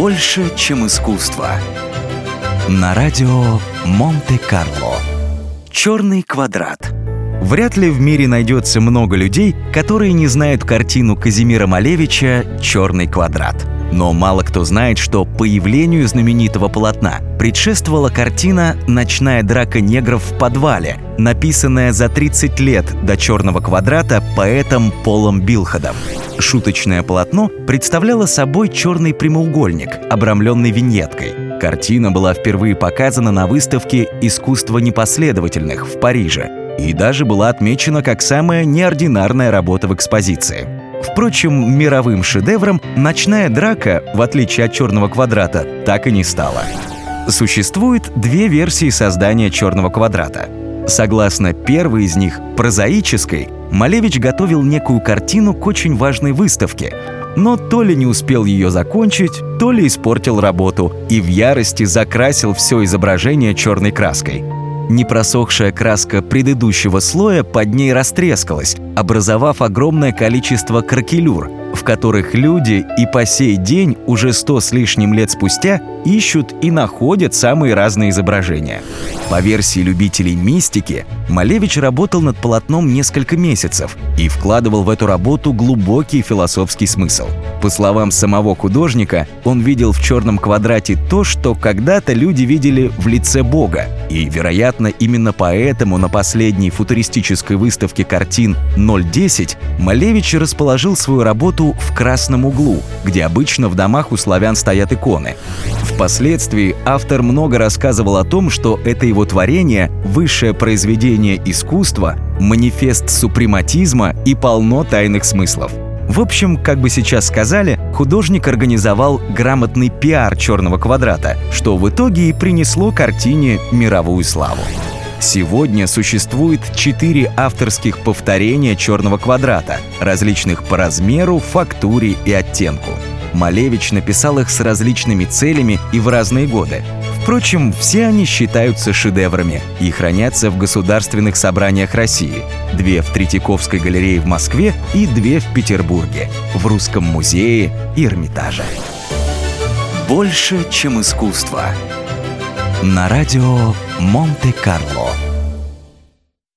Больше, чем искусство. На радио Монте-Карло. Черный квадрат. Вряд ли в мире найдется много людей, которые не знают картину Казимира Малевича «Черный квадрат». Но мало кто знает, что появлению знаменитого полотна предшествовала картина «Ночная драка негров в подвале», написанная за 30 лет до «Черного квадрата» поэтом Полом Билхадом. Шуточное полотно представляло собой черный прямоугольник, обрамленный виньеткой. Картина была впервые показана на выставке «Искусство непоследовательных» в Париже и даже была отмечена как самая неординарная работа в экспозиции. Впрочем, мировым шедевром «Ночная драка», в отличие от «Черного квадрата», так и не стала. Существует две версии создания «Черного квадрата». Согласно первой из них, прозаической, Малевич готовил некую картину к очень важной выставке, но то ли не успел ее закончить, то ли испортил работу и в ярости закрасил все изображение черной краской – Непросохшая краска предыдущего слоя под ней растрескалась, образовав огромное количество кракелюр, в которых люди и по сей день, уже сто с лишним лет спустя, ищут и находят самые разные изображения. По версии любителей мистики, Малевич работал над полотном несколько месяцев и вкладывал в эту работу глубокий философский смысл. По словам самого художника, он видел в черном квадрате то, что когда-то люди видели в лице Бога, и, вероятно, именно поэтому на последней футуристической выставке картин 010 Малевич расположил свою работу в красном углу, где обычно в домах у славян стоят иконы. Впоследствии автор много рассказывал о том, что это его творение – высшее произведение искусства, манифест супрематизма и полно тайных смыслов. В общем, как бы сейчас сказали, художник организовал грамотный пиар «Черного квадрата», что в итоге и принесло картине мировую славу. Сегодня существует четыре авторских повторения «Черного квадрата», различных по размеру, фактуре и оттенку. Малевич написал их с различными целями и в разные годы. Впрочем, все они считаются шедеврами и хранятся в государственных собраниях России. Две в Третьяковской галерее в Москве и две в Петербурге, в Русском музее и Эрмитаже. Больше, чем искусство. На радио Монте-Карло.